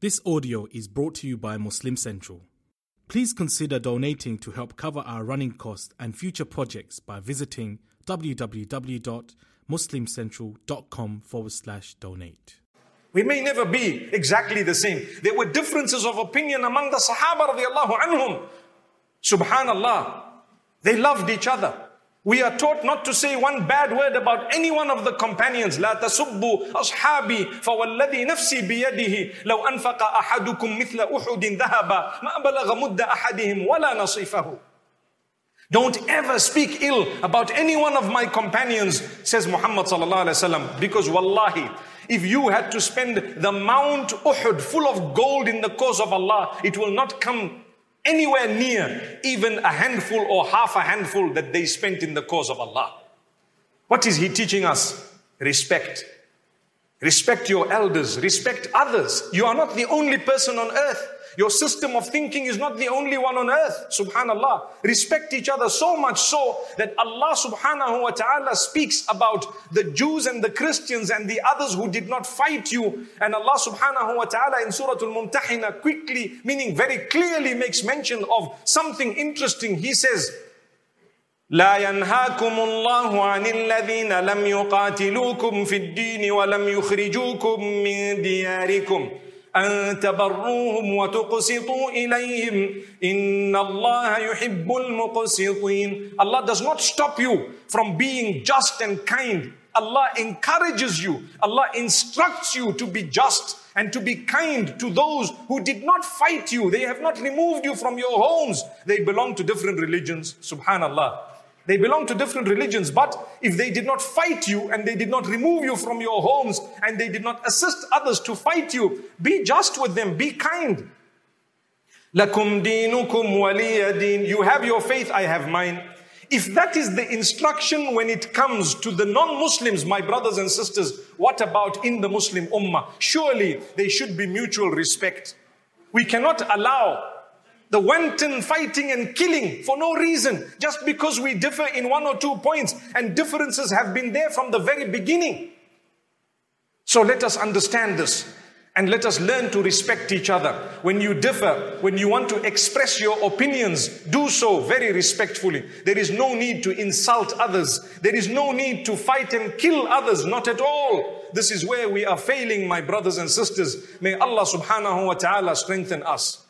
This audio is brought to you by Muslim Central. Please consider donating to help cover our running costs and future projects by visiting www.muslimcentral.com forward slash donate. We may never be exactly the same. There were differences of opinion among the Sahaba radiallahu anhum. Subhanallah. They loved each other. We are taught not to say one bad word about any one of the companions. لا تسبوا أصحابي فوالذي نفسي بيده لو أنفق أحدكم مثل أحد ذهبا ما بلغ مد أحدهم ولا نصيفه. Don't ever speak ill about any one of my companions, says Muhammad sallallahu alaihi wasallam, because wallahi, if you had to spend the Mount Uhud full of gold in the cause of Allah, it will not come anywhere near even a handful or half a handful that they spent in the cause of Allah. What is He teaching us? Respect. Respect your elders, respect others. You are not the only person on earth. Your system of thinking is not the only one on earth. Subhanallah. Respect each other so much so that Allah subhanahu wa ta'ala speaks about the Jews and the Christians and the others who did not fight you. And Allah subhanahu wa ta'ala in Surah Al-Mumtahina quickly, meaning very clearly makes mention of something interesting. He says, لا ينهاكم الله عن الذين لم يقاتلوكم في الدين ولم يخرجوكم من دياركم أن تبروهم وتقسطوا إليهم إن الله يحب المقسطين Allah does not stop you from being just and kind Allah encourages you Allah instructs you to be just and to be kind to those who did not fight you they have not removed you from your homes they belong to different religions subhanallah they belong to different religions, but if they did not fight you and they did not remove you from your homes and they did not assist others to fight you, be just with them, be kind. Lakum dinukum waliyadin. You have your faith, I have mine. If that is the instruction when it comes to the non-Muslims, my brothers and sisters, what about in the Muslim ummah? Surely there should be mutual respect. We cannot allow the wanton fighting and killing for no reason, just because we differ in one or two points, and differences have been there from the very beginning. So let us understand this. And let us learn to respect each other. When you differ, when you want to express your opinions, do so very respectfully. There is no need to insult others. There is no need to fight and kill others, not at all. This is where we are failing, my brothers and sisters. May Allah subhanahu wa ta'ala strengthen us.